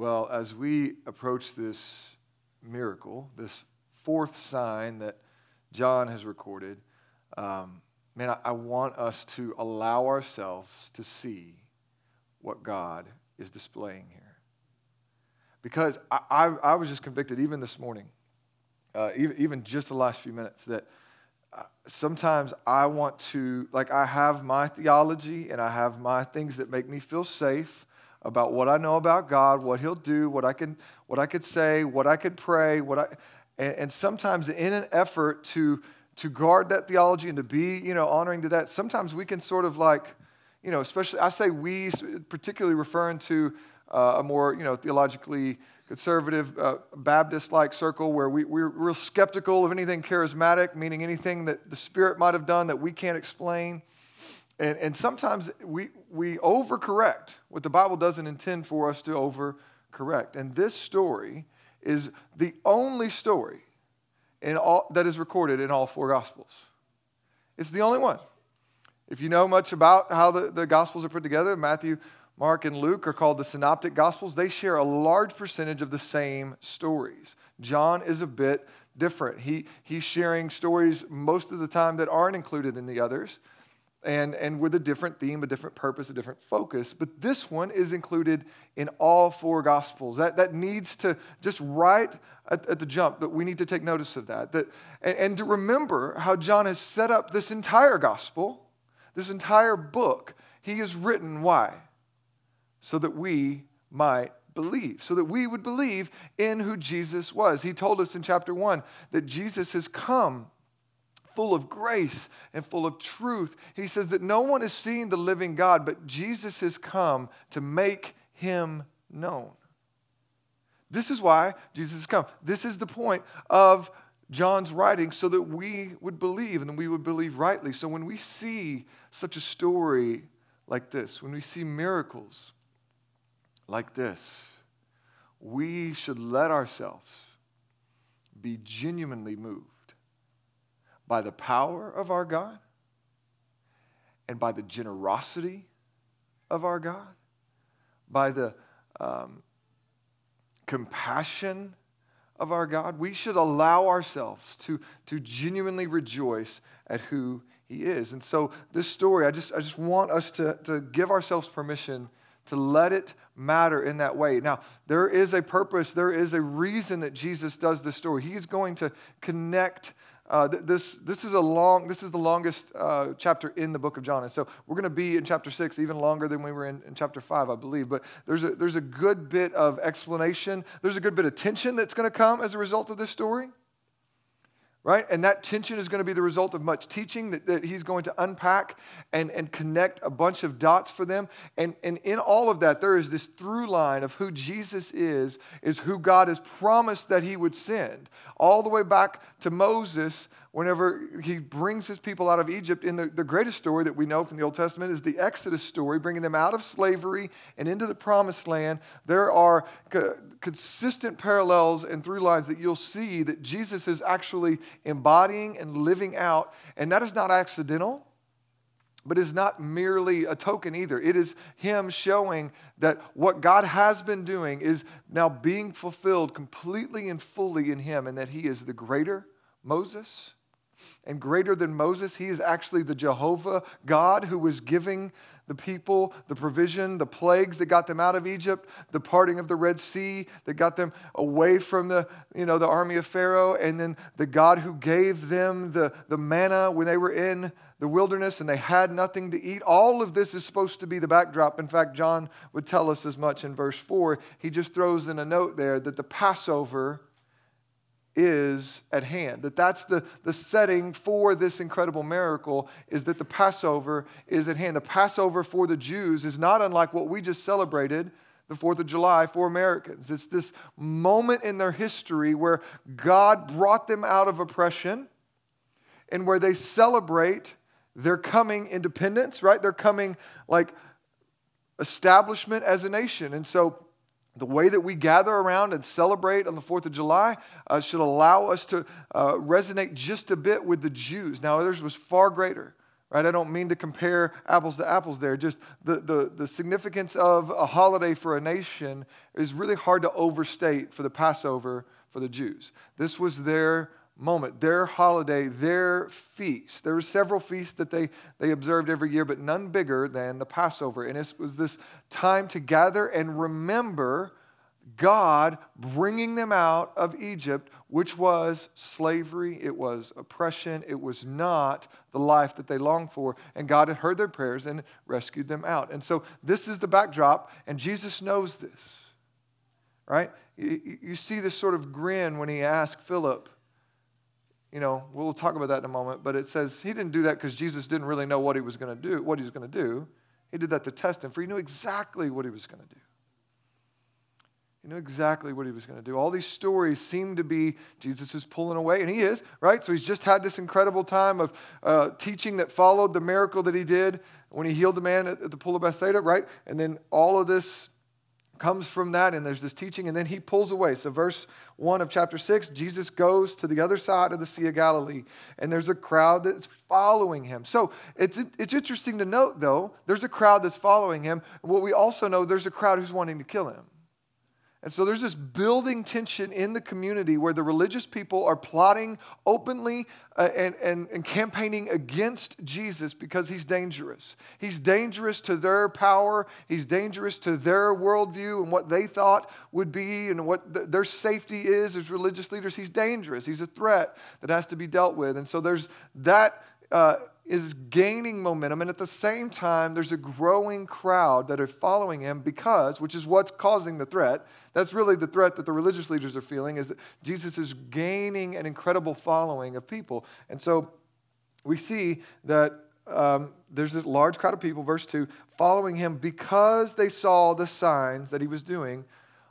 Well, as we approach this miracle, this fourth sign that John has recorded, um, man, I, I want us to allow ourselves to see what God is displaying here. Because I, I, I was just convicted, even this morning, uh, even, even just the last few minutes, that uh, sometimes I want to, like, I have my theology and I have my things that make me feel safe about what I know about God, what He'll do, what I can, what I could say, what I could pray, what I, and, and sometimes in an effort to to guard that theology and to be, you know, honoring to that, sometimes we can sort of like, you know, especially I say we, particularly referring to uh, a more, you know, theologically conservative uh, Baptist-like circle where we, we're real skeptical of anything charismatic, meaning anything that the Spirit might have done that we can't explain. And, and sometimes we, we overcorrect what the Bible doesn't intend for us to overcorrect. And this story is the only story in all, that is recorded in all four Gospels. It's the only one. If you know much about how the, the Gospels are put together, Matthew, Mark, and Luke are called the Synoptic Gospels. They share a large percentage of the same stories. John is a bit different. He, he's sharing stories most of the time that aren't included in the others and, and with a different theme, a different purpose, a different focus. But this one is included in all four Gospels. That, that needs to, just right at, at the jump, that we need to take notice of that. that and, and to remember how John has set up this entire Gospel, this entire book. He has written why? So that we might believe, so that we would believe in who Jesus was. He told us in chapter 1 that Jesus has come full of grace and full of truth. He says that no one has seen the living God, but Jesus has come to make him known. This is why Jesus has come. This is the point of John's writing so that we would believe and we would believe rightly. So when we see such a story like this, when we see miracles like this, we should let ourselves be genuinely moved by the power of our God and by the generosity of our God, by the um, compassion of our God. We should allow ourselves to, to genuinely rejoice at who He is. And so, this story, I just, I just want us to, to give ourselves permission to let it matter in that way. Now, there is a purpose, there is a reason that Jesus does this story. He is going to connect uh, this, this is a long, this is the longest uh, chapter in the book of John. And so we're going to be in chapter six, even longer than we were in, in chapter five, I believe. But there's a, there's a good bit of explanation. There's a good bit of tension that's going to come as a result of this story right? And that tension is going to be the result of much teaching that, that, he's going to unpack and, and connect a bunch of dots for them. And, and in all of that, there is this through line of who Jesus is, is who God has promised that he would send. All the way back to Moses whenever he brings his people out of Egypt. In the, the greatest story that we know from the Old Testament is the Exodus story, bringing them out of slavery and into the promised land. There are co- consistent parallels and through lines that you'll see that Jesus is actually embodying and living out. And that is not accidental. But is not merely a token either. It is Him showing that what God has been doing is now being fulfilled completely and fully in Him, and that He is the greater Moses and greater than Moses. He is actually the Jehovah God who was giving the people the provision, the plagues that got them out of Egypt, the parting of the Red Sea that got them away from the, you know, the army of Pharaoh, and then the God who gave them the, the manna when they were in the wilderness and they had nothing to eat. All of this is supposed to be the backdrop. In fact, John would tell us as much in verse 4. He just throws in a note there that the Passover is at hand. That that's the, the setting for this incredible miracle is that the Passover is at hand. The Passover for the Jews is not unlike what we just celebrated the 4th of July for Americans. It's this moment in their history where God brought them out of oppression and where they celebrate their coming independence, right? Their coming like establishment as a nation. And so the way that we gather around and celebrate on the 4th of July uh, should allow us to uh, resonate just a bit with the Jews. Now, theirs was far greater. right? I don't mean to compare apples to apples there. Just the, the, the significance of a holiday for a nation is really hard to overstate for the Passover for the Jews. This was their moment, their holiday, their feast. There were several feasts that they, they observed every year, but none bigger than the Passover. And it was this time to gather and remember God bringing them out of Egypt, which was slavery, it was oppression, it was not the life that they longed for. And God had heard their prayers and rescued them out. And so this is the backdrop, and Jesus knows this, right? You, see this sort of grin when he asked Philip, you know, we'll talk about that in a moment, but it says he didn't do that because Jesus didn't really know what he was going to do, what he was going to do. He did that to test him, for he knew exactly what he was going to do. He knew exactly what he was going to do. All these stories seem to be Jesus is pulling away, and he is, right? So he's just had this incredible time of uh, teaching that followed the miracle that he did when he healed the man at, at the pool of Bethsaida, right? And then all of this comes from that, and there's this teaching, and then he pulls away. So, verse 1 of chapter 6, Jesus goes to the other side of the Sea of Galilee, and there's a crowd that's following him. So, it's, it's interesting to note, though, there's a crowd that's following him. What we also know, there's a crowd who's wanting to kill him. And so there's this building tension in the community where the religious people are plotting openly uh, and, and, and campaigning against Jesus because he's dangerous. He's dangerous to their power, he's dangerous to their worldview and what they thought would be and what th- their safety is as religious leaders. He's dangerous, he's a threat that has to be dealt with. And so there's that. Uh, is gaining momentum, and at the same time, there's a growing crowd that are following him because, which is what's causing the threat. That's really the threat that the religious leaders are feeling, is that Jesus is gaining an incredible following of people. And so we see that um, there's this large crowd of people, verse 2, following him because they saw the signs that he was doing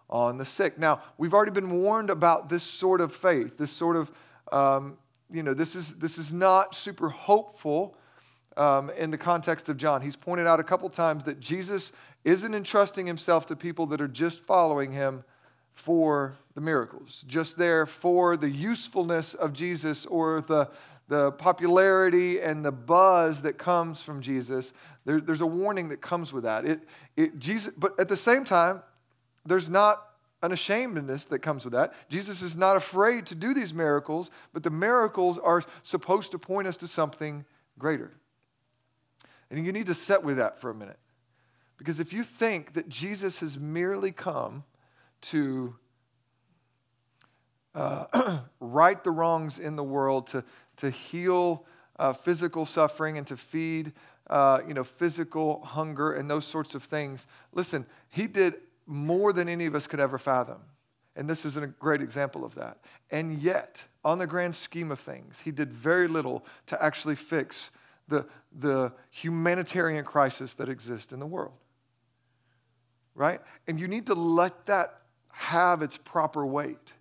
on the sick. Now, we've already been warned about this sort of faith, this sort of um, you know, this is, this is not super hopeful um, in the context of John. He's pointed out a couple times that Jesus isn't entrusting himself to people that are just following him for the miracles, just there for the usefulness of Jesus or the, the popularity and the buzz that comes from Jesus. There, there's a warning that comes with that. It, it, Jesus, but at the same time, there's not an ashamedness that comes with that. Jesus is not afraid to do these miracles, but the miracles are supposed to point us to something greater. And you need to set with that for a minute. Because if you think that Jesus has merely come to uh, right the wrongs in the world, to, to heal uh, physical suffering, and to feed uh, you know, physical hunger and those sorts of things, listen, he did more than any of us could ever fathom. And this is a great example of that. And yet, on the grand scheme of things, he did very little to actually fix the, the humanitarian crisis that exists in the world. Right? And you need to let that have its proper weight.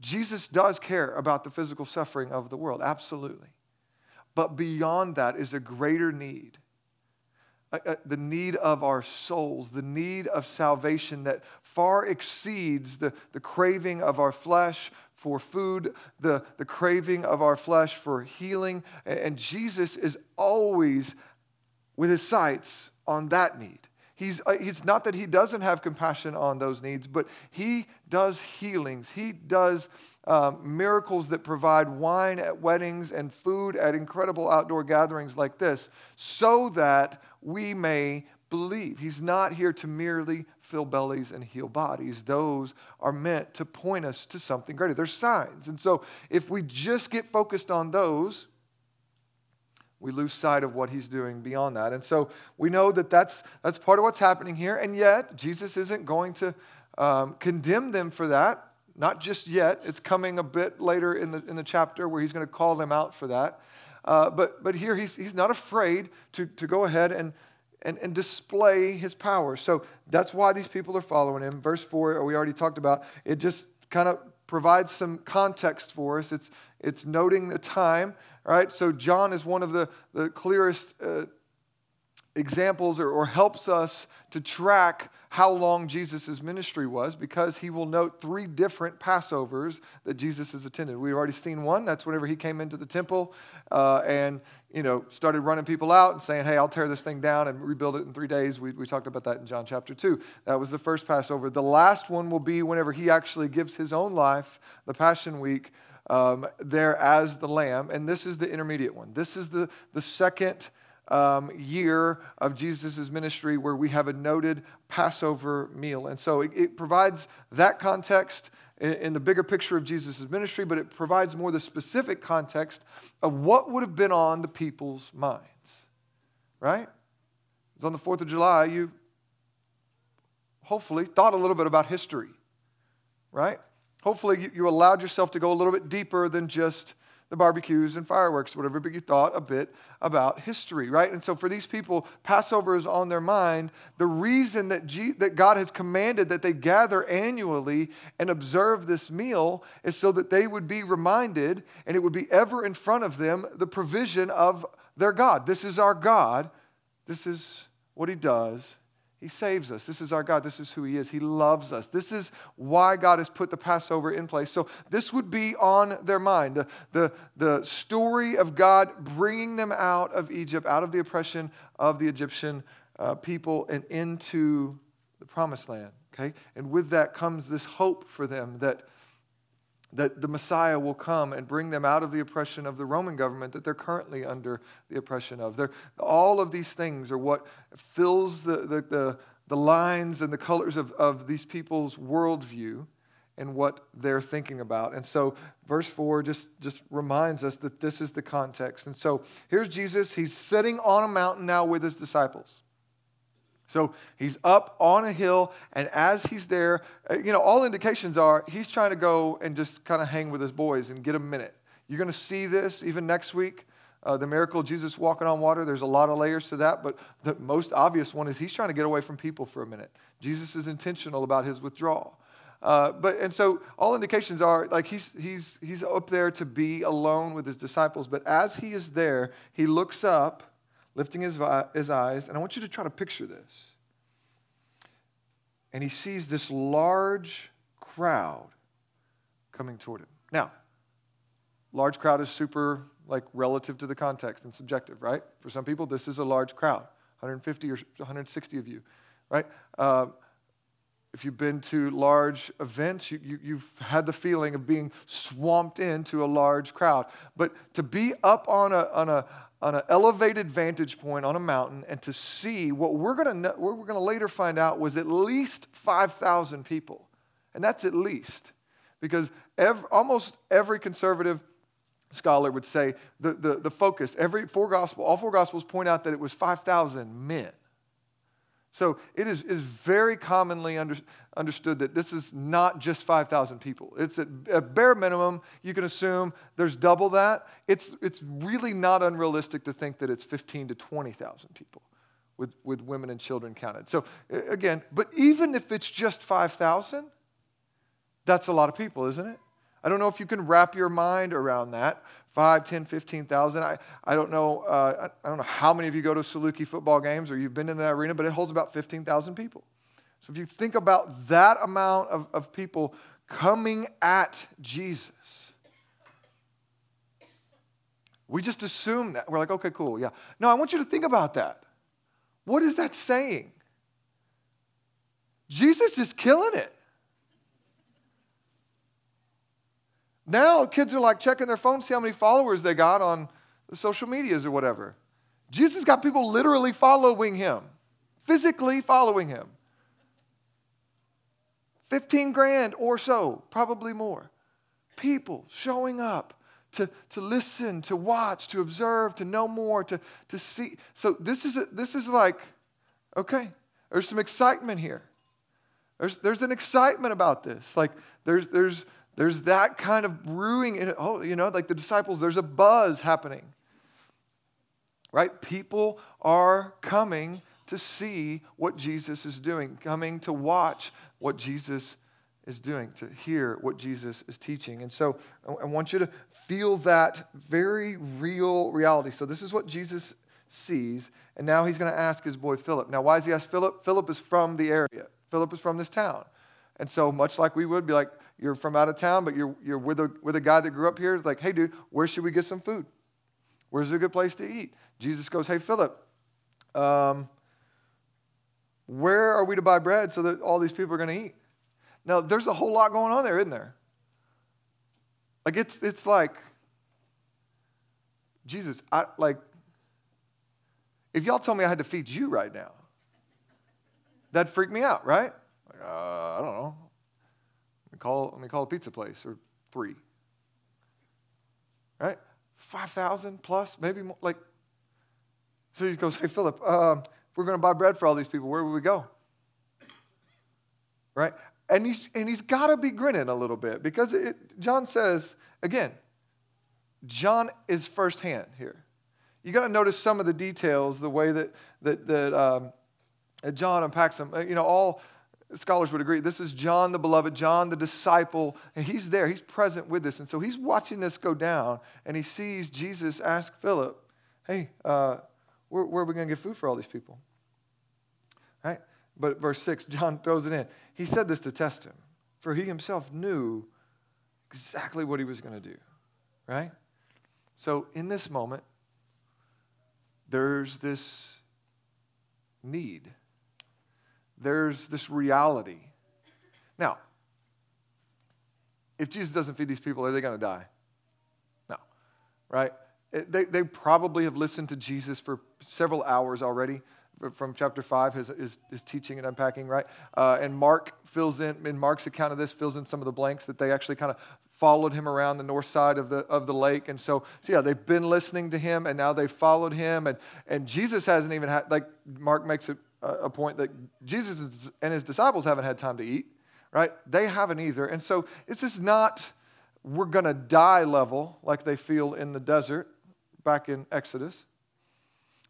Jesus does care about the physical suffering of the world, absolutely. But beyond that is a greater need uh, uh, the need of our souls, the need of salvation that far exceeds the, the craving of our flesh for food, the, the craving of our flesh for healing. And Jesus is always with his sights on that need. He's, uh, it's not that he doesn't have compassion on those needs, but he does healings. He does um, miracles that provide wine at weddings and food at incredible outdoor gatherings like this so that we may believe. He's not here to merely fill bellies and heal bodies. Those are meant to point us to something greater. They're signs. And so if we just get focused on those, we lose sight of what he's doing beyond that. And so we know that that's, that's part of what's happening here. And yet, Jesus isn't going to um, condemn them for that. Not just yet. It's coming a bit later in the, in the chapter where he's going to call them out for that. Uh, but, but here he's, he's not afraid to, to go ahead and, and, and display his power. So that's why these people are following him. Verse 4, we already talked about, it just kind of provides some context for us. It's, it's noting the time, right? So John is one of the, the clearest uh, examples or, or helps us to track how long Jesus' ministry was because he will note three different Passovers that Jesus has attended. We've already seen one. That's whenever he came into the temple uh, and you know started running people out and saying, hey, I'll tear this thing down and rebuild it in three days. We, we talked about that in John chapter 2. That was the first Passover. The last one will be whenever he actually gives his own life, the Passion Week, um, there as the lamb. And this is the intermediate one. This is the, the second um, year of Jesus' ministry where we have a noted Passover meal. And so it, it provides that context in, in the bigger picture of Jesus' ministry, but it provides more the specific context of what would have been on the people's minds. Right? It's on the 4th of July, you hopefully thought a little bit about history. Right? Hopefully, you, you allowed yourself to go a little bit deeper than just the barbecues and fireworks, whatever, but you thought a bit about history, right? And so for these people, Passover is on their mind. The reason that, G- that God has commanded that they gather annually and observe this meal is so that they would be reminded and it would be ever in front of them the provision of their God. This is our God. This is what He does. He saves us. This is our God. This is who He is. He loves us. This is why God has put the Passover in place. So, this would be on their mind. The, the, the story of God bringing them out of Egypt, out of the oppression of the Egyptian uh, people, and into the promised land. Okay? And with that comes this hope for them that that the Messiah will come and bring them out of the oppression of the Roman government that they're currently under the oppression of. They're, all of these things are what fills the, the, the, the lines and the colors of, of these people's worldview and what they're thinking about. And so, verse 4 just, just reminds us that this is the context. And so, here's Jesus. He's sitting on a mountain now with his disciples. So he's up on a hill, and as he's there, uh, you know, all indications are he's trying to go and just kind of hang with his boys and get a minute. You're going to see this even next week. Uh, the miracle Jesus walking on water, there's a lot of layers to that, but the most obvious one is he's trying to get away from people for a minute. Jesus is intentional about his withdrawal. Uh, but and so all indications are like he's he's he's up there to be alone with his disciples. But as he is there, he looks up lifting his, his eyes, and I want you to try to picture this. And he sees this large crowd coming toward him. Now, large crowd is super like relative to the context and subjective, right? For some people, this is a large crowd, 150 or 160 of you, right? Uh, if you've been to large events, you, you, you've had the feeling of being swamped into a large crowd. But to be up on a, on a, on an elevated vantage point on a mountain and to see what we're going to we're going to later find out was at least 5,000 people. And that's at least because almost every conservative scholar would say the, the, the focus, every four gospel, all four gospels point out that it was 5,000 men. So it is, is very commonly under, understood that this is not just 5,000 people. It's at, bare minimum, you can assume there's double that. It's, it's really not unrealistic to think that it's 15 to 20,000 people with, with women and children counted. So again, but even if it's just 5,000, that's a lot of people, isn't it? I don't know if you can wrap your mind around that. 5, 10, 15,000. I, I don't know uh, I don't know how many of you go to Saluki football games or you've been in that arena, but it holds about 15,000 people. So if you think about that amount of, of people coming at Jesus, we just assume that. We're like, okay, cool, yeah. No, I want you to think about that. What is that saying? Jesus is killing it. Now kids are like checking their phone, see how many followers they got on the social medias or whatever. Jesus got people literally following him, physically following him. 15 grand or so, probably more. People showing up to, to listen, to watch, to observe, to know more, to, to see. So this is, a, this is like, okay, there's some excitement here. There's, there's an excitement about this. Like there's, there's, there's that kind of brewing in. Oh, you know, like the disciples, there's a buzz happening. Right? People are coming to see what Jesus is doing, coming to watch what Jesus is doing, to hear what Jesus is teaching. And so I want you to feel that very real reality. So, this is what Jesus sees. And now he's going to ask his boy Philip. Now, why does he ask Philip? Philip is from the area, Philip is from this town. And so, much like we would be like, you're from out of town, but you're, you're with, a, with a guy that grew up here, it's like, hey, dude, where should we get some food? Where's a good place to eat? Jesus goes, hey, Philip, um, where are we to buy bread so that all these people are going to eat? Now, there's a whole lot going on there, isn't there? Like, it's, it's like, Jesus, I, like, if y'all told me I had to feed you right now, that'd freak me out, right? Like, uh, I don't know. Call, let me call a pizza place or three. Right? 5,000 plus, maybe more. Like, so he goes, Hey, Philip, um, we're going to buy bread for all these people. Where would we go? Right? And he's, and he's got to be grinning a little bit because it, John says, again, John is firsthand here. You got to notice some of the details, the way that, that, that, um, that John unpacks them. You know, all scholars would agree this is John the beloved, John the disciple, and he's there, he's present with this. And so he's watching this go down, and he sees Jesus ask Philip, Hey, uh, where, where, are we going to get food for all these people? Right? But verse 6, John throws it in. He said this to test him, for he himself knew exactly what he was going to do. Right? So in this moment, there's this need, there's this reality. Now, if Jesus doesn't feed these people, are they going to die? No, right? They, they probably have listened to Jesus for several hours already from chapter 5, his, his, his teaching and unpacking, right? Uh, and Mark fills in, in Mark's account of this, fills in some of the blanks that they actually kind of followed him around the north side of the, of the lake. And so, so, yeah, they've been listening to him and now they've followed him. And, and Jesus hasn't even had, like Mark makes a, a point that Jesus and his disciples haven't had time to eat, right? They haven't either. And so this is not, we're going to die level like they feel in the desert back in Exodus.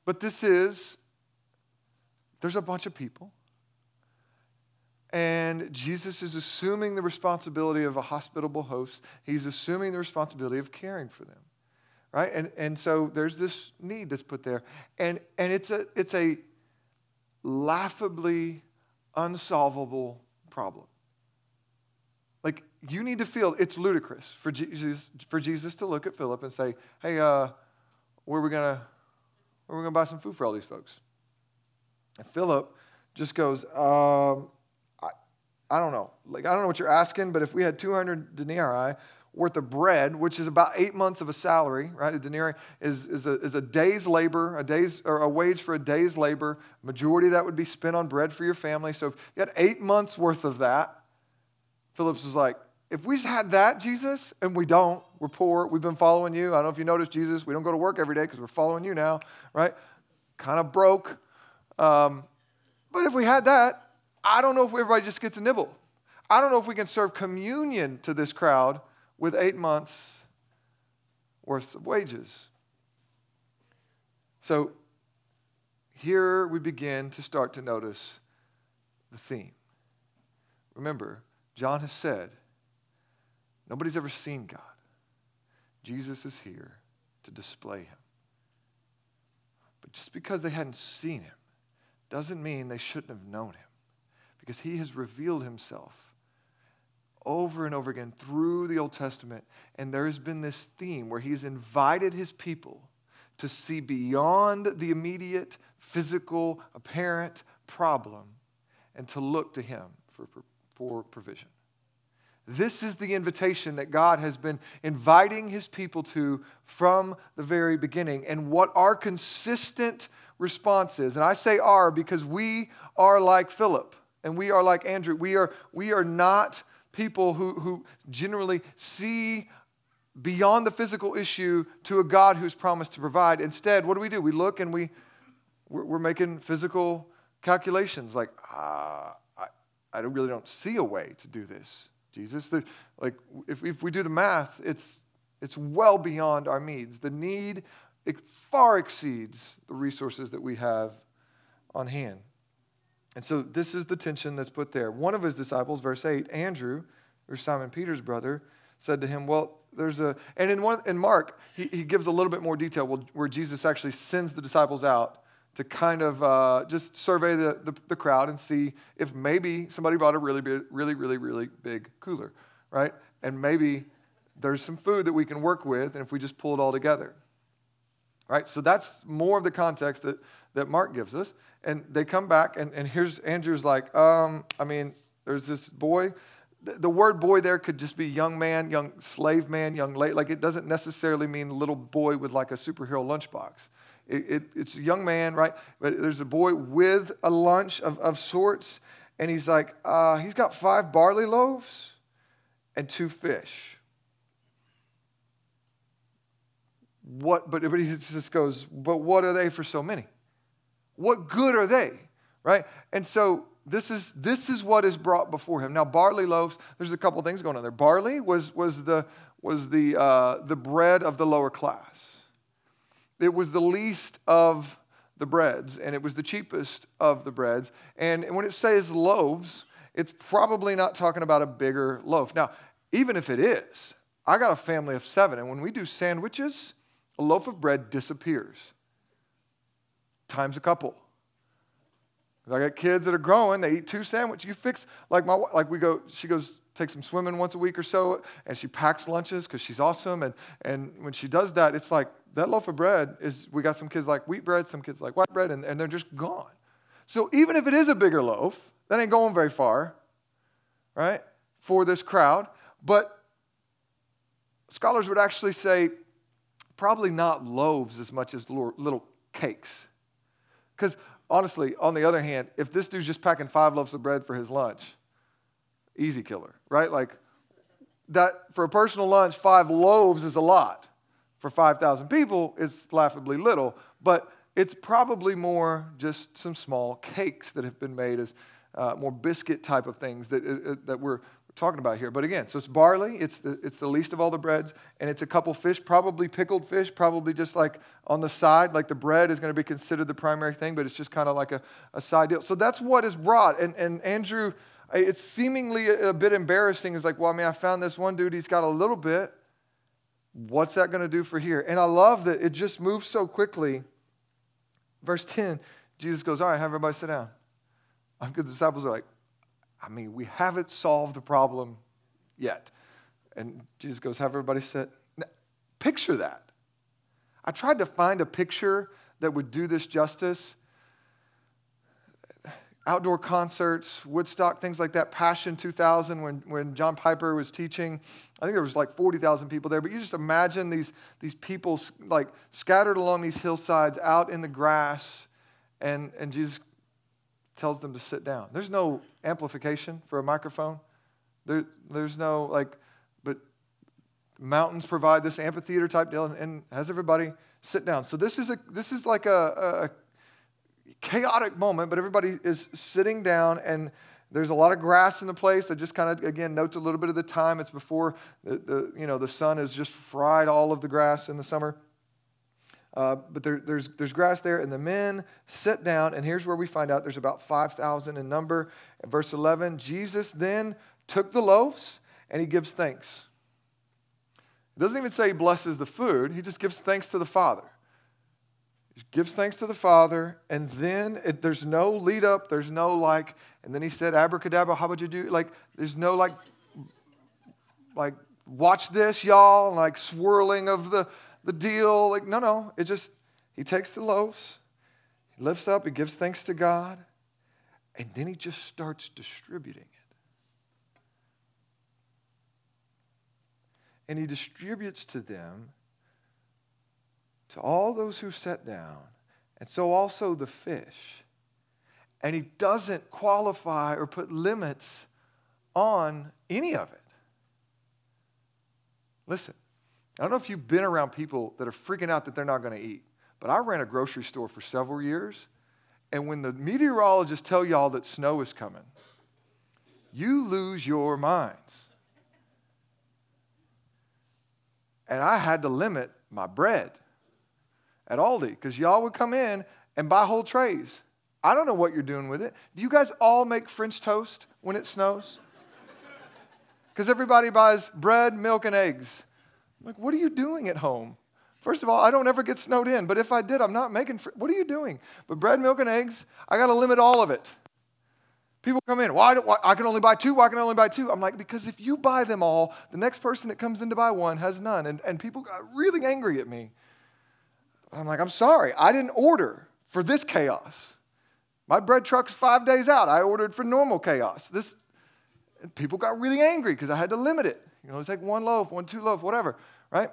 But this is, there's a bunch of people. And Jesus is assuming the responsibility of a hospitable host. He's assuming the responsibility of caring for them. Right? And, and so there's this need that's put there. And, and it's, a, it's a laughably unsolvable problem. Like, you need to feel it's ludicrous for Jesus, for Jesus to look at Philip and say, hey, uh, where are we gonna where are we gonna buy some food for all these folks? And Philip just goes, um, I, I don't know. Like I don't know what you're asking, but if we had 200 denarii worth of bread, which is about eight months of a salary, right? A denarii is, is, a, is a day's labor, a day's or a wage for a day's labor. Majority of that would be spent on bread for your family. So if you had eight months worth of that, Phillips was like, if we had that, Jesus, and we don't, we're poor, we've been following you. I don't know if you noticed, Jesus, we don't go to work every day because we're following you now, right? Kind of broke. Um, but if we had that, I don't know if everybody just gets a nibble. I don't know if we can serve communion to this crowd with eight months worth of wages. So here we begin to start to notice the theme. Remember, John has said, Nobody's ever seen God. Jesus is here to display him. But just because they hadn't seen him doesn't mean they shouldn't have known him because he has revealed himself over and over again through the Old Testament. And there has been this theme where he's invited his people to see beyond the immediate, physical, apparent problem and to look to him for, for provision. This is the invitation that God has been inviting his people to from the very beginning. And what our consistent response is, and I say are because we are like Philip and we are like Andrew. We are, we are not people who, who generally see beyond the physical issue to a God who's promised to provide. Instead, what do we do? We look and we, we're, making physical calculations like, ah, I, I really don't see a way to do this. Jesus. The, like, if, if we do the math, it's, it's well beyond our needs. The need it far exceeds the resources that we have on hand. And so this is the tension that's put there. One of his disciples, verse 8, Andrew, or Simon Peter's brother, said to him, Well, there's a, and in, one, in Mark, he, he gives a little bit more detail where Jesus actually sends the disciples out to kind of uh, just survey the, the, the, crowd and see if maybe somebody brought a really, big, really, really, really big cooler, right? And maybe there's some food that we can work with, and if we just pull it all together. Right? So that's more of the context that, that Mark gives us. And they come back, and, and here's Andrew's like, um, I mean, there's this boy. The, the word boy there could just be young man, young slave man, young. Like it doesn't necessarily mean little boy with like a superhero lunchbox. It, it, it's a young man, right? But there's a boy with a lunch of, of sorts, and he's like, uh, he's got five barley loaves and two fish. What, but, but he just goes, but what are they for so many? What good are they? Right? And so this is, this is what is brought before him. Now, barley loaves, there's a couple things going on there. Barley was, was, the, was the, uh, the bread of the lower class. It was the least of the breads, and it was the cheapest of the breads. And when it says loaves, it's probably not talking about a bigger loaf. Now, even if it is, I got a family of seven, and when we do sandwiches, a loaf of bread disappears times a couple. I got kids that are growing, they eat two sandwiches. You fix, like my, like we go, she goes, take some swimming once a week or so, and she packs lunches because she's awesome. And, and when she does that, it's like that loaf of bread is, we got some kids like wheat bread, some kids like white bread, and, and they're just gone. So even if it is a bigger loaf, that ain't going very far, right, for this crowd. But scholars would actually say probably not loaves as much as little cakes. Because honestly, on the other hand, if this dude's just packing five loaves of bread for his lunch, easy killer, right? Like that for a personal lunch, five loaves is a lot for 5,000 people it's laughably little, but it's probably more just some small cakes that have been made as uh, more biscuit type of things that, uh, uh, that we're talking about here. But again, so it's barley, it's the, it's the least of all the breads, and it's a couple fish, probably pickled fish, probably just like on the side, like the bread is going to be considered the primary thing, but it's just kind of like a, a side deal. So that's what is brought. And, and Andrew, it's seemingly a, bit embarrassing. Is like, well, I mean, I found this one dude, he's got a little bit. What's that going to do for here? And I love that it just moves so quickly. Verse 10, Jesus goes, All right, have everybody sit down. I'm good. The disciples are like, I mean, we haven't solved the problem yet. And Jesus goes, Have everybody sit. Picture that. I tried to find a picture that would do this justice outdoor concerts, Woodstock, things like that. Passion 2000, when, when John Piper was teaching, I think there was like 40,000 people there. But you just imagine these, these people like scattered along these hillsides out in the grass, and, and Jesus tells them to sit down. There's no amplification for a microphone. There, there's no like, but mountains provide this amphitheater type deal, and, and has everybody sit down. So this is a this is like a, a chaotic moment, but everybody is sitting down and there's a lot of grass in the place that just kind of again notes a little bit of the time it's before the, the you know the sun has just fried all of the grass in the summer uh, but there, there's, there's grass there and the men sit down and here's where we find out there's about 5000 in number. In verse 11 jesus then took the loaves and he gives thanks. It doesn't even say he blesses the food he just gives thanks to the father. Gives thanks to the Father, and then it, there's no lead up, there's no like, and then he said, Abracadabra, how would you do? Like, there's no like, like, watch this, y'all, like swirling of the, the deal. Like, no, no. It just, he takes the loaves, he lifts up, he gives thanks to God, and then he just starts distributing it. And he distributes to them to all those who sat down, and so also the fish. And he doesn't qualify or put limits on any of it. Listen, I don't know if you've been around people that are freaking out that they're not going to eat, but I ran a grocery store for several years, and when the meteorologists tell y'all that snow is coming, you lose your minds. And I had to limit my bread at Aldi because y'all would come in and buy whole trays. I don't know what you're doing with it. Do you guys all make French toast when it snows? because everybody buys bread, milk, and eggs. Like, what are you doing at home? First of all, I don't ever get snowed in, but if I did, I'm not making. Fr- what are you doing? But bread, milk, and eggs, I got to limit all of it. People come in, why, do, why, I can only buy two, why can I only buy two? I'm like, because if you buy them all, the next person that comes in to buy one has none. And, and people got really angry at me. I'm like, I'm sorry, I didn't order for this chaos. My bread truck's five days out. I ordered for normal chaos. This, people got really angry because I had to limit it. You know, it's like one loaf, one, two loaf, whatever, right?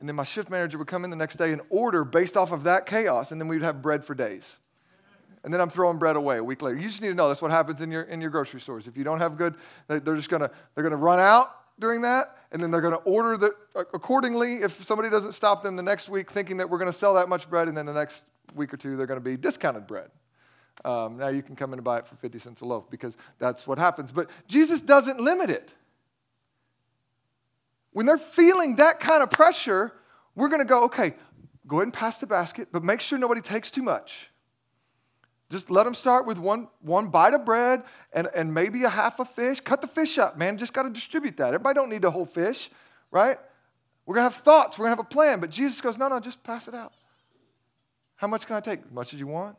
And then my shift manager would come in the next day and order based off of that chaos, and then we'd have bread for days and then I'm throwing bread away a week later. You just need to know that's what happens in your, in your grocery stores. If you don't have good, they're just gonna, they're gonna run out during that, and then they're gonna order the, accordingly. If somebody doesn't stop them the next week thinking that we're gonna sell that much bread, and then the next week or two they're gonna be discounted bread. Um, now you can come in and buy it for 50 cents a loaf because that's what happens. But Jesus doesn't limit it. When they're feeling that kind of pressure, we're going to go, okay, go ahead and pass the basket, but make sure nobody takes too much. Just let them start with one, one bite of bread and, and maybe a half a fish. Cut the fish up, man. Just got to distribute that. Everybody don't need the whole fish, right? We're going to have thoughts. We're going to have a plan. But Jesus goes, no, no, just pass it out. How much can I take? As much as you want.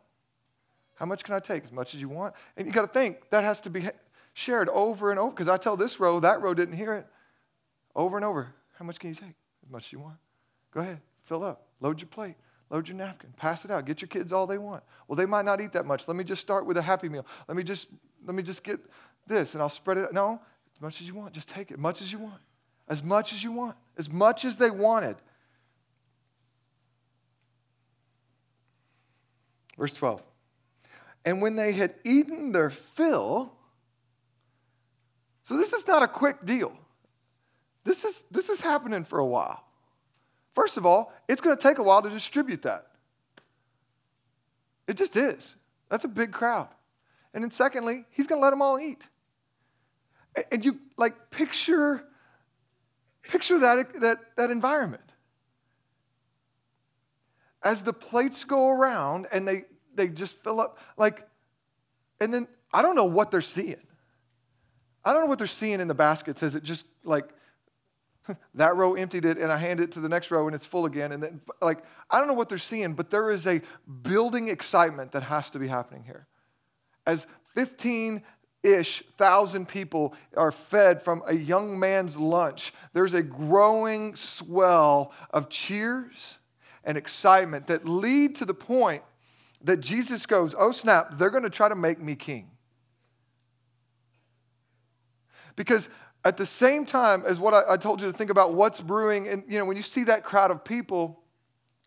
How much can I take? As much as you want. And you got to think that has to be shared over and over because I tell this row, that row didn't hear it. Over and over. How much can you take? As much as you want. Go ahead, fill up, load your plate. Load your napkin, pass it out, get your kids all they want. Well, they might not eat that much. Let me just start with a happy meal. Let me just let me just get this and I'll spread it. No, as much as you want, just take it, as much as you want. As much as you want, as much as they wanted. Verse 12. And when they had eaten their fill, so this is not a quick deal. This is, this is happening for a while. First of all, it's going to take a while to distribute that. It just is. That's a big crowd. And then, secondly, he's going to let them all eat. And you like picture, picture that, that, that environment. As the plates go around and they, they just fill up, like, and then I don't know what they're seeing. I don't know what they're seeing in the baskets as it just like that row emptied it and I hand it to the next row and it's full again. And then, like, I don't know what they're seeing, but there is a building excitement that has to be happening here. As 15 ish thousand people are fed from a young man's lunch, there's a growing swell of cheers and excitement that lead to the point that Jesus goes, Oh, snap, they're going to try to make me king. Because at the same time as what I, I, told you to think about what's brewing, and you know, when you see that crowd of people,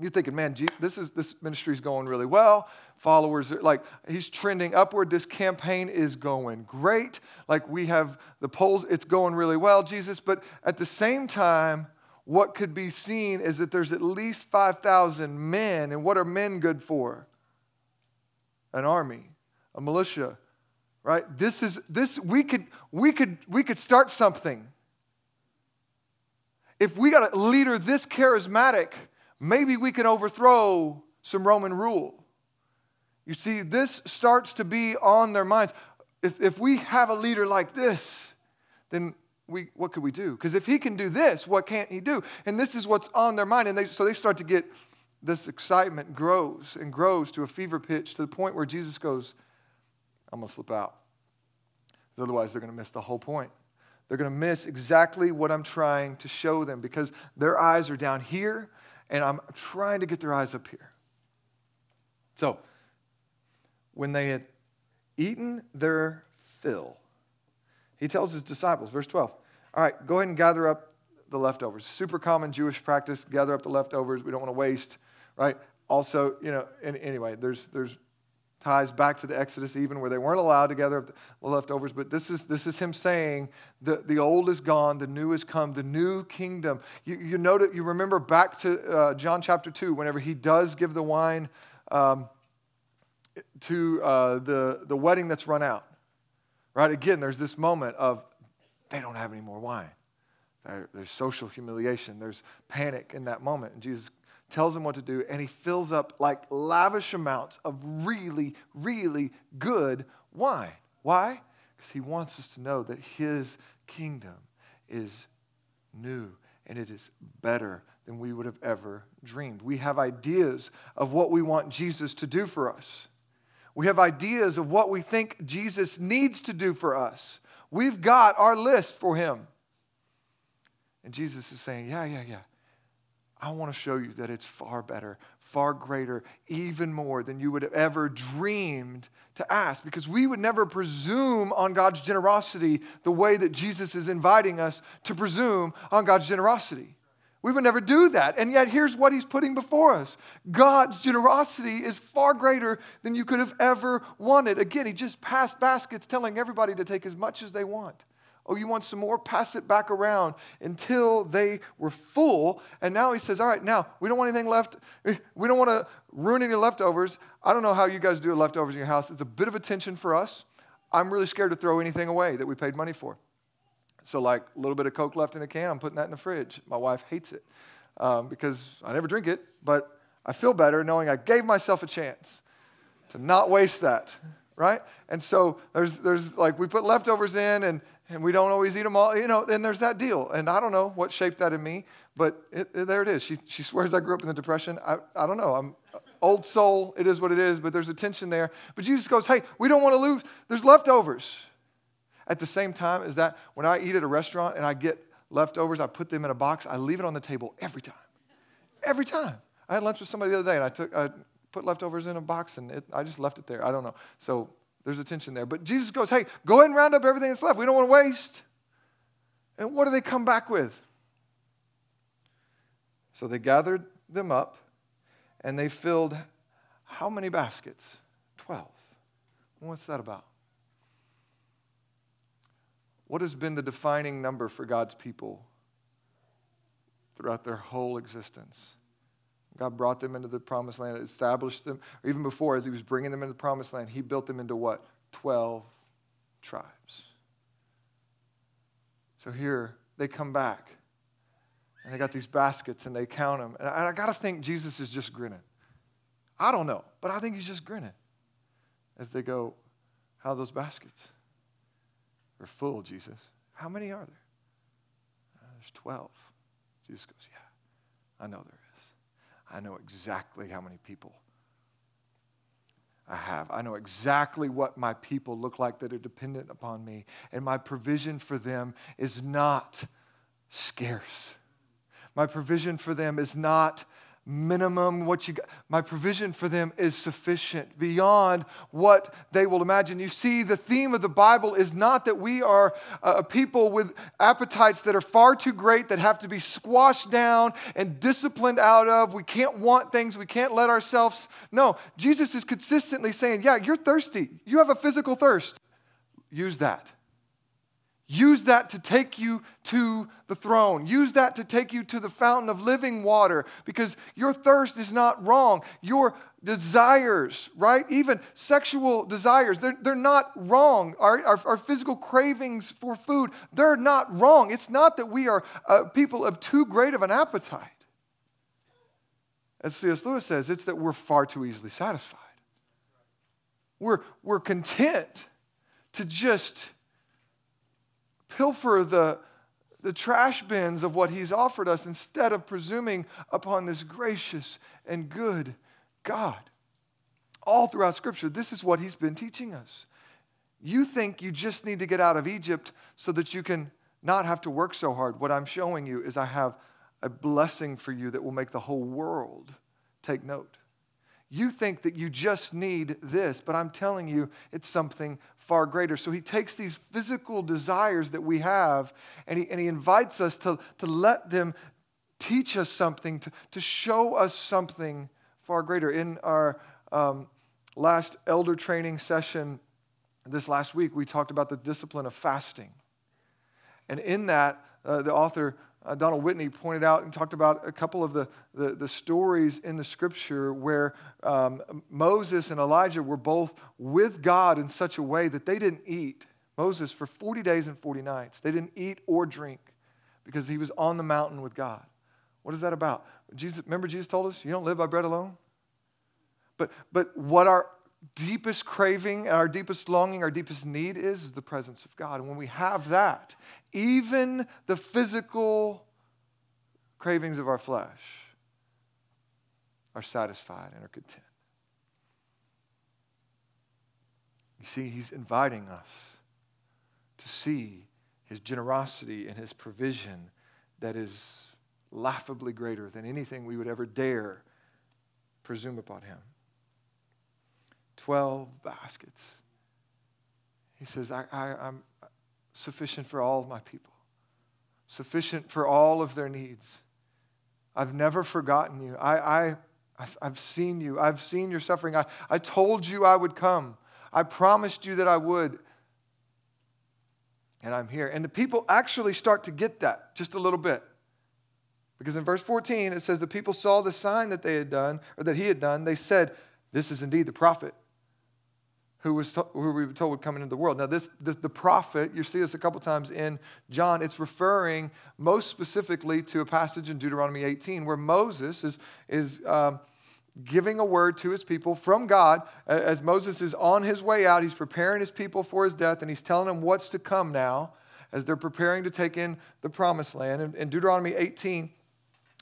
you're thinking, man, this is this ministry is going really well. Followers are like he's trending upward. This campaign is going great. Like we have the polls, it's going really well, Jesus. But at the same time, what could be seen is that there's at least 5,000 men. And what are men good for? An army, a militia, right? This is this we could we could we could start something. If we got a leader this charismatic maybe we can overthrow some roman rule. You see this starts to be on their minds. If, if we have a leader like this then we, what could we do? Because if he can do this what can't he do? And this is what's on their mind and they, so they start to get this excitement grows and grows to a fever pitch to the point where jesus goes I'm going to slip out. Otherwise, they're going to miss the whole point. They're going to miss exactly what I'm trying to show them because their eyes are down here and I'm trying to get their eyes up here. So, when they had eaten their fill, he tells his disciples, verse 12, all right, go ahead and gather up the leftovers. Super common Jewish practice, gather up the leftovers. We don't want to waste, right? Also, you know, anyway, there's, there's ties back to the Exodus, even where they weren't allowed to gather the leftovers. But this is, this is him saying the, the old is gone, the new has come, the new kingdom. You, you, note you remember back to uh, John chapter 2, whenever he does give the wine um, to uh, the, the wedding that's run out. Right? Again, there's this moment of they don't have any more wine. there's social humiliation, there's panic in that moment. And Jesus tells him what to do, and he fills up like lavish amounts of really, really good wine. Why? Because he wants us to know that his kingdom is new and it is better than we would have ever dreamed. We have ideas of what we want Jesus to do for us. We have ideas of what we think Jesus needs to do for us. We've got our list for him. And Jesus is saying, Yeah, yeah, yeah. I want to show you that it's far better, far greater, even more than you would have ever dreamed to ask. Because we would never presume on God's generosity the way that Jesus is inviting us to presume on God's generosity. We would never do that. And yet, here's what he's putting before us God's generosity is far greater than you could have ever wanted. Again, he just passed baskets telling everybody to take as much as they want. Oh, you want some more? Pass it back around until they were full. And now he says, All right, now we don't want anything left. We don't want to ruin any leftovers. I don't know how you guys do leftovers in your house. It's a bit of a tension for us. I'm really scared to throw anything away that we paid money for. So, like a little bit of Coke left in a can, I'm putting that in the fridge. My wife hates it um, because I never drink it, but I feel better knowing I gave myself a chance to not waste that, right? And so there's, there's like we put leftovers in and, and we don't always eat them all, you know, and there's that deal. And I don't know what shaped that in me, but it, it, there it is. She, she swears I grew up in the Depression. I, I don't know. I'm old soul. It is what it is, but there's a tension there. But Jesus goes, hey, we don't want to lose. There's leftovers. At the same time is that, when I eat at a restaurant and I get leftovers, I put them in a box, I leave it on the table every time. Every time. I had lunch with somebody the other day and I took, I put leftovers in a box and it, I just left it there. I don't know. So there's a tension there. But Jesus goes, hey, go ahead and round up everything that's left. We don't want to waste. And what do they come back with? So they gathered them up and they filled how many baskets? Twelve. What's that about? What has been the defining number for God's people throughout their whole existence? God brought them into the promised land, established them, or even before, as He was bringing them into the promised land, He built them into what? 12 tribes. So here, they come back, and they got these baskets, and they count them. And I, I got to think Jesus is just grinning. I don't know, but I think He's just grinning as they go, How those baskets? They're full, Jesus. How many are there? Uh, there's 12. Jesus goes, Yeah, I know there. I know exactly how many people I have. I know exactly what my people look like that are dependent upon me. And my provision for them is not scarce. My provision for them is not minimum what you got. my provision for them is sufficient beyond what they will imagine. You see the theme of the bible is not that we are a people with appetites that are far too great that have to be squashed down and disciplined out of. We can't want things. We can't let ourselves no. Jesus is consistently saying yeah you're thirsty. You have a physical thirst. Use that Use that to take you to the throne. Use that to take you to the fountain of living water because your thirst is not wrong. Your desires, right? Even sexual desires, they're, they're not wrong. Our, our, our physical cravings for food, they're not wrong. It's not that we are uh, people of too great of an appetite. As C.S. Lewis says, it's that we're far too easily satisfied. We're, we're content to just pilfer the, the trash bins of what he's offered us instead of presuming upon this gracious and good God. All throughout Scripture, this is what he's been teaching us. You think you just need to get out of Egypt so that you can not have to work so hard. What I'm showing you is I have a blessing for you that will make the whole world take note. You think that you just need this, but I'm telling you it's something far greater. So he takes these physical desires that we have and he, and he invites us to, to let them teach us something, to, to show us something far greater. In our um, last elder training session this last week, we talked about the discipline of fasting. And in that, uh, the author uh, Donald Whitney pointed out and talked about a couple of the, the, the stories in the scripture where um, Moses and Elijah were both with God in such a way that they didn't eat. Moses, for 40 days and 40 nights, they didn't eat or drink because he was on the mountain with God. What is that about? Jesus, remember, Jesus told us, you don't live by bread alone? But, but what our deepest craving, our deepest longing, our deepest need is, is the presence of God. And when we have that, even the physical cravings of our flesh are satisfied and are content. You see, He's inviting us to see His generosity and His provision that is laughably greater than anything we would ever dare presume upon Him. 12 baskets. He says, I, am sufficient for all of my people, sufficient for all of their needs. I've never forgotten you. I, I, I've, I've seen you. I've seen your suffering. I, I told you I would come. I promised you that I would. And I'm here. And the people actually start to get that just a little bit. Because in verse 14, it says, The people saw the sign that they had done, or that he had done. They said, This is indeed the prophet who, was to, who we were told would come into the world. Now, this, this, the prophet, you see this a couple times in John, it's referring most specifically to a passage in Deuteronomy 18 where Moses is, is um, giving a word to his people from God. As Moses is on his way out, he's preparing his people for his death, and he's telling them what's to come now as they're preparing to take in the promised land. In, in Deuteronomy 18,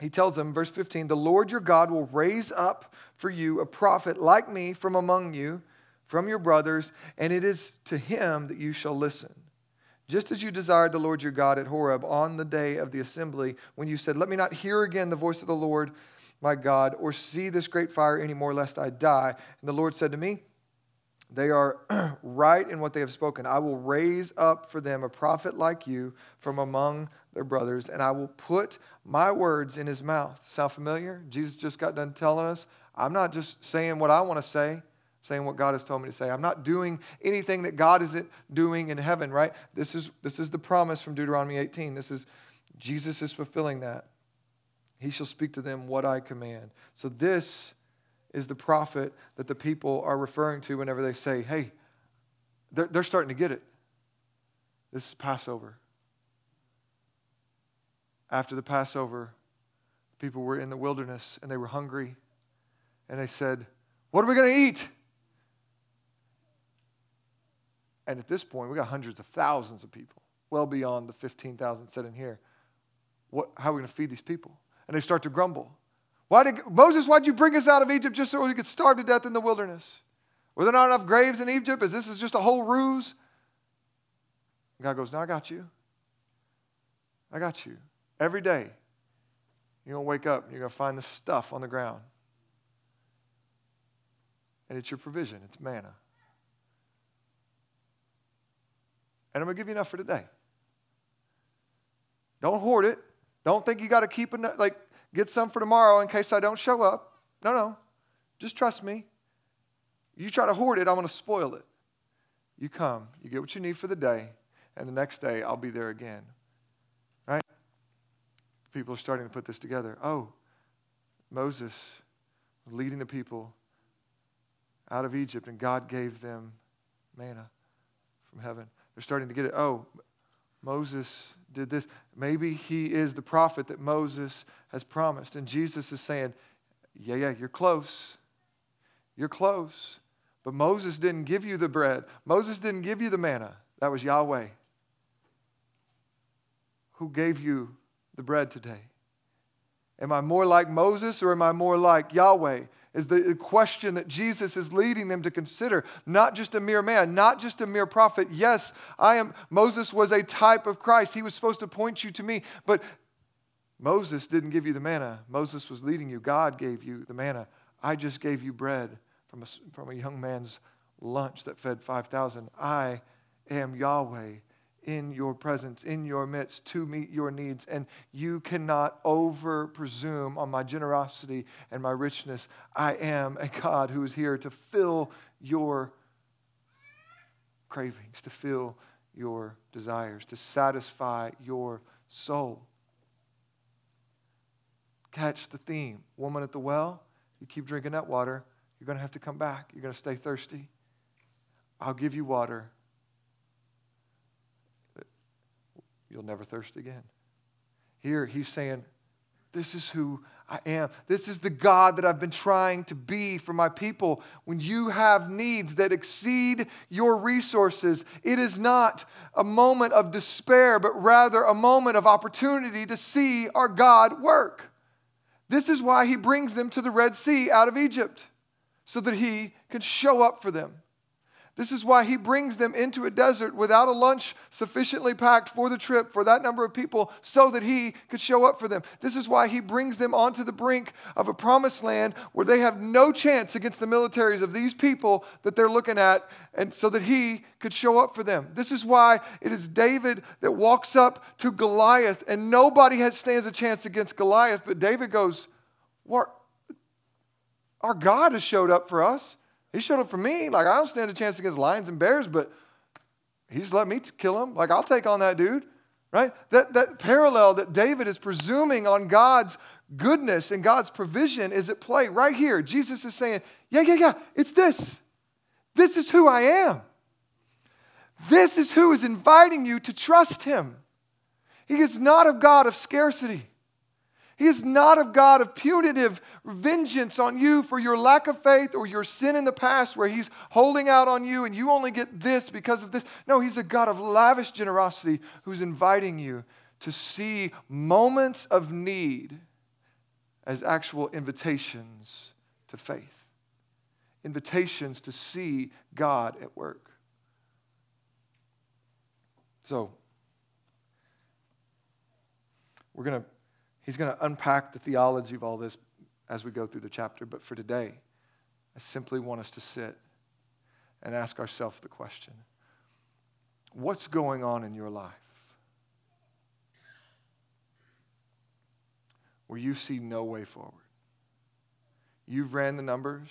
he tells them, verse 15, The Lord your God will raise up for you a prophet like me from among you from your brothers, and it is to him that you shall listen. Just as you desired the Lord your God at Horeb on the day of the assembly, when you said, Let me not hear again the voice of the Lord my God, or see this great fire anymore, lest I die. And the Lord said to me, They are right in what they have spoken. I will raise up for them a prophet like you from among their brothers, and I will put my words in his mouth. Sound familiar? Jesus just got done telling us, I'm not just saying what I want to say saying what God has told me to say. I'm not doing anything that God isn't doing in heaven, right? This is, this is the promise from Deuteronomy 18. This is, Jesus is fulfilling that. He shall speak to them what I command. So this is the prophet that the people are referring to whenever they say, hey, they're, they're starting to get it. This is Passover. After the Passover, people were in the wilderness and they were hungry. And they said, What are we going to eat? And at this point, we got hundreds of thousands of people, well beyond the 15,000 sitting here. What, how are we going to feed these people? And they start to grumble. Why did, Moses, why'd you bring us out of Egypt just so we could starve to death in the wilderness? Were there not enough graves in Egypt? Is this is just a whole ruse? God goes, No, I got you. I got you. Every day, you're going to wake up and you're going to find the stuff on the ground. And it's your provision, it's manna. And I'm going to give you enough for today. Don't hoard it. Don't think you got to keep enough, like get some for tomorrow in case I don't show up. No, no. Just trust me. You try to hoard it, I'm going to spoil it. You come, you get what you need for the day, and the next day I'll be there again. Right? People are starting to put this together. Oh, Moses was leading the people out of Egypt, and God gave them manna from heaven. They're starting to get it. Oh, Moses did this. Maybe he is the prophet that Moses has promised. And Jesus is saying, Yeah, yeah, you're close. You're close. But Moses didn't give you the bread, Moses didn't give you the manna. That was Yahweh. Who gave you the bread today? Am I more like Moses or am I more like Yahweh? Is the question that Jesus is leading them to consider. Not just a mere man, not just a mere prophet. Yes, I am. Moses was a type of Christ. He was supposed to point you to me, but Moses didn't give you the manna. Moses was leading you. God gave you the manna. I just gave you bread from a, from a young man's lunch that fed 5,000. I am Yahweh in your presence, in your midst to meet your needs. And you cannot over presume on my generosity and my richness. I am a God who is here to fill your cravings, to fill your desires, to satisfy your soul. Catch the theme. Woman at the well, you keep drinking that water, you're going to have to come back. You're going to stay thirsty. I'll give you water you'll never thirst again. Here, he's saying, this is who I am. This is the God that I've been trying to be for my people. When you have needs that exceed your resources, it is not a moment of despair, but rather a moment of opportunity to see our God work. This is why he brings them to the Red Sea out of Egypt, so that he can show up for them. This is why he brings them into a desert without a lunch sufficiently packed for the trip for that number of people so that he could show up for them. This is why he brings them onto the brink of a promised land where they have no chance against the militaries of these people that they're looking at, and so that he could show up for them. This is why it is David that walks up to Goliath, and nobody has, stands a chance against Goliath, but David goes, What? Our God has showed up for us. He showed up for me. Like, I don't stand a chance against lions and bears, but he's let me kill him. Like, I'll take on that dude, right? That, that parallel that David is presuming on God's goodness and God's provision is at play right here. Jesus is saying, Yeah, yeah, yeah, it's this. This is who I am. This is who is inviting you to trust him. He is not a God of scarcity. He is not a God of punitive vengeance on you for your lack of faith or your sin in the past where He's holding out on you and you only get this because of this. No, He's a God of lavish generosity who's inviting you to see moments of need as actual invitations to faith, invitations to see God at work. So, we're going to He's going to unpack the theology of all this as we go through the chapter. But for today, I simply want us to sit and ask ourselves the question what's going on in your life where you see no way forward? You've ran the numbers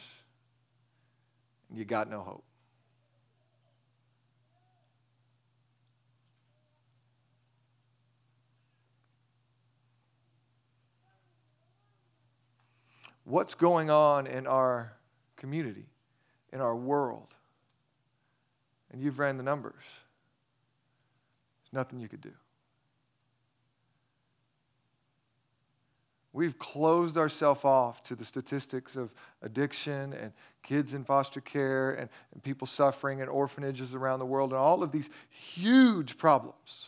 and you got no hope. What's going on in our community, in our world. And you've ran the numbers. There's nothing you could do. We've closed ourselves off to the statistics of addiction and kids in foster care and, and people suffering in orphanages around the world and all of these huge problems.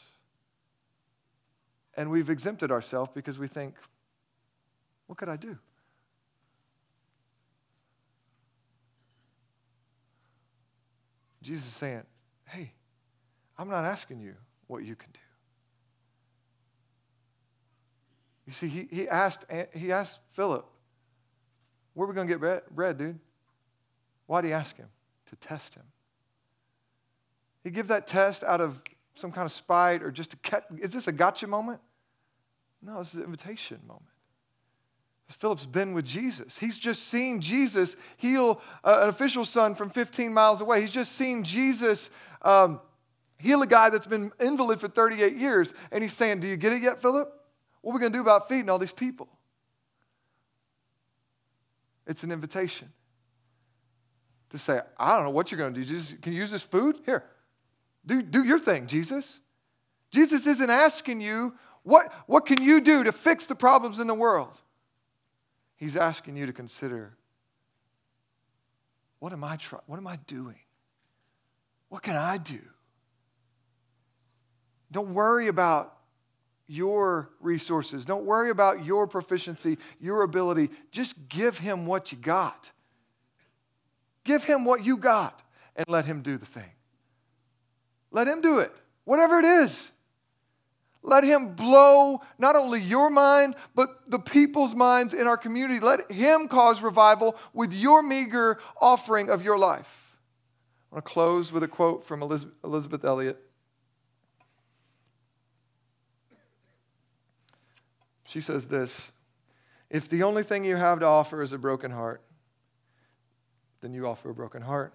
And we've exempted ourselves because we think, what could I do? Jesus is saying, hey, I'm not asking you what you can do. You see, he, he, asked, eh, he asked Philip, where are we going to get bread, dude? Why did he ask him? To test him. He give that test out of some kind of spite or just to catch. Is this a gotcha moment? No, this is an invitation moment. Philip's been with Jesus. He's just seen Jesus heal uh, an official son from 15 miles away. He's just seen Jesus um, heal a guy that's been invalid for 38 years. And he's saying, Do you get it yet, Philip? What are we going to do about feeding all these people? It's an invitation to say, I don't know what you're going to do. Jesus, can you use this food? Here, do, do your thing, Jesus. Jesus isn't asking you, what, what can you do to fix the problems in the world? He's asking you to consider what am I try- what am I doing? What can I do? Don't worry about your resources. Don't worry about your proficiency, your ability. Just give him what you got. Give him what you got and let him do the thing. Let him do it, whatever it is. Let him blow not only your mind, but the people's minds in our community. Let him cause revival with your meager offering of your life. I want to close with a quote from Elisabeth Elliot. She says this If the only thing you have to offer is a broken heart, then you offer a broken heart.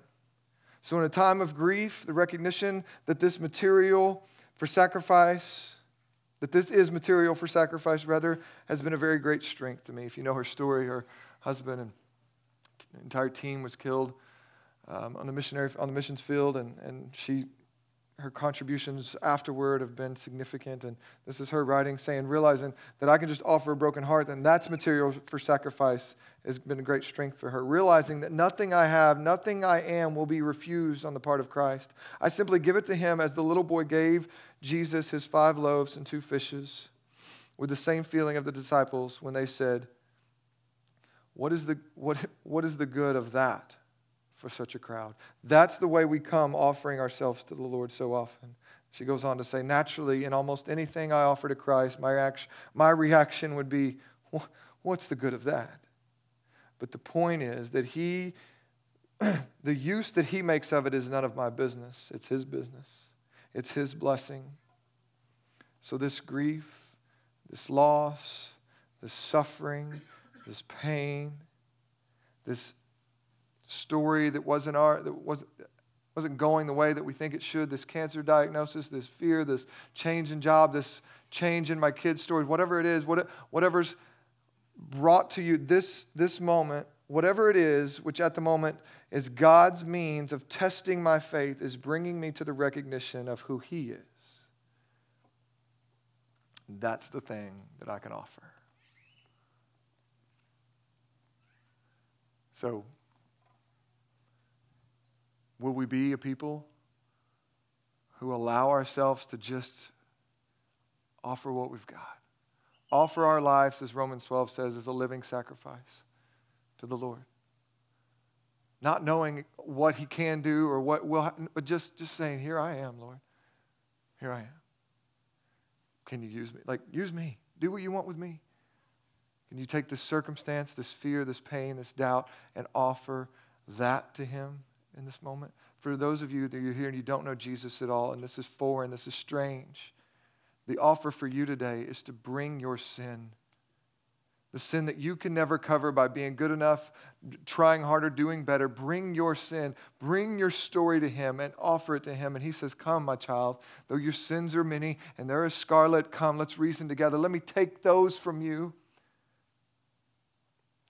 So, in a time of grief, the recognition that this material for sacrifice, that this is material for sacrifice, rather, has been a very great strength to me. If you know her story, her husband and entire team was killed um, on the missionary on the missions field, and, and she her contributions afterward have been significant. And this is her writing saying, realizing that I can just offer a broken heart, then that's material for sacrifice has been a great strength for her. Realizing that nothing I have, nothing I am will be refused on the part of Christ. I simply give it to him as the little boy gave Jesus his five loaves and two fishes, with the same feeling of the disciples when they said, What is the, what, what is the good of that? For such a crowd. That's the way we come offering ourselves to the Lord so often. She goes on to say, naturally, in almost anything I offer to Christ, my, reaction, my reaction would be, what's the good of that? But the point is that he, the use that he makes of it is none of my business. It's his business, it's his blessing. So, this grief, this loss, this suffering, this pain, this story that wasn't our that wasn't wasn't going the way that we think it should this cancer diagnosis this fear this change in job this change in my kids story whatever it is whatever's brought to you this this moment whatever it is which at the moment is god's means of testing my faith is bringing me to the recognition of who he is. That's the thing that i can offer. So Will we be a people who allow ourselves to just offer what we've got? Offer our lives, as Romans 12 says, as a living sacrifice to the Lord. Not knowing what He can do or what will, but just, just saying, Here I am, Lord. Here I am. Can you use me? Like, use me. Do what you want with me. Can you take this circumstance, this fear, this pain, this doubt, and offer that to Him? In this moment. For those of you that are here and you don't know Jesus at all, and this is foreign, this is strange, the offer for you today is to bring your sin. The sin that you can never cover by being good enough, trying harder, doing better. Bring your sin, bring your story to Him and offer it to Him. And He says, Come, my child, though your sins are many and there is scarlet, come, let's reason together. Let me take those from you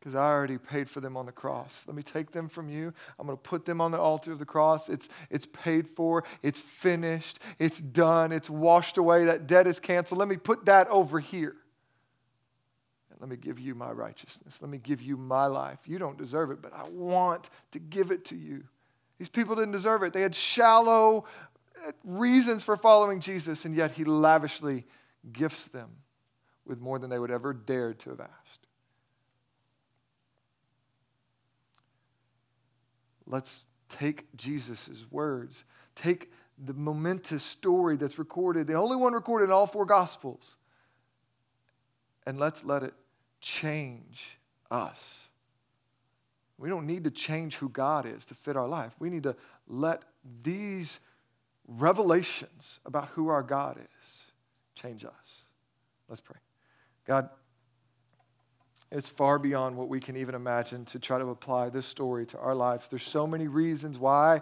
because I already paid for them on the cross. Let me take them from you. I'm going to put them on the altar of the cross. It's, it's paid for, it's finished, it's done, it's washed away. That debt is canceled. Let me put that over here. And let me give you my righteousness. Let me give you my life. You don't deserve it, but I want to give it to you. These people didn't deserve it. They had shallow uh, reasons for following Jesus, and yet He lavishly gifts them with more than they would ever dare to have asked. Let's take Jesus' words, take the momentous story that's recorded, the only one recorded in all four Gospels, and let's let it change us. We don't need to change who God is to fit our life. We need to let these revelations about who our God is change us. Let's pray. God, it's far beyond what we can even imagine to try to apply this story to our lives. There's so many reasons why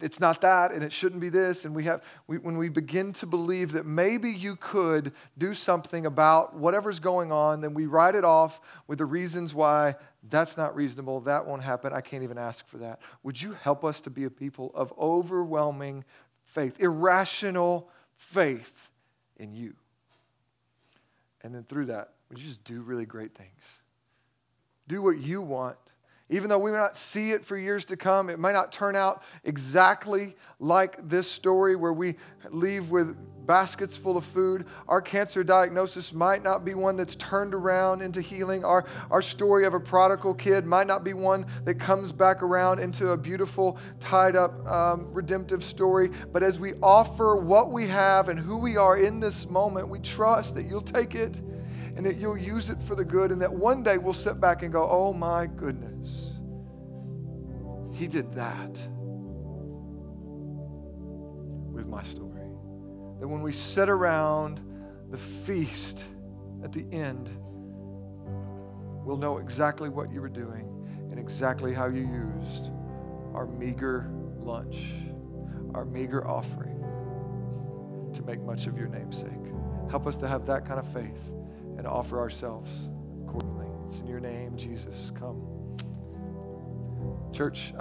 it's not that and it shouldn't be this. And we have we, when we begin to believe that maybe you could do something about whatever's going on then we write it off with the reasons why that's not reasonable. That won't happen. I can't even ask for that. Would you help us to be a people of overwhelming faith irrational faith in you? And then through that would you just do really great things? Do what you want. Even though we may not see it for years to come, it might not turn out exactly like this story where we leave with baskets full of food. Our cancer diagnosis might not be one that's turned around into healing. Our, our story of a prodigal kid might not be one that comes back around into a beautiful, tied up, um, redemptive story. But as we offer what we have and who we are in this moment, we trust that you'll take it and that you'll use it for the good, and that one day we'll sit back and go, oh my goodness, he did that with my story. That when we sit around the feast at the end, we'll know exactly what you were doing and exactly how you used our meager lunch, our meager offering to make much of your namesake. Help us to have that kind of faith and offer ourselves accordingly. It's in your name, Jesus. Come. Church,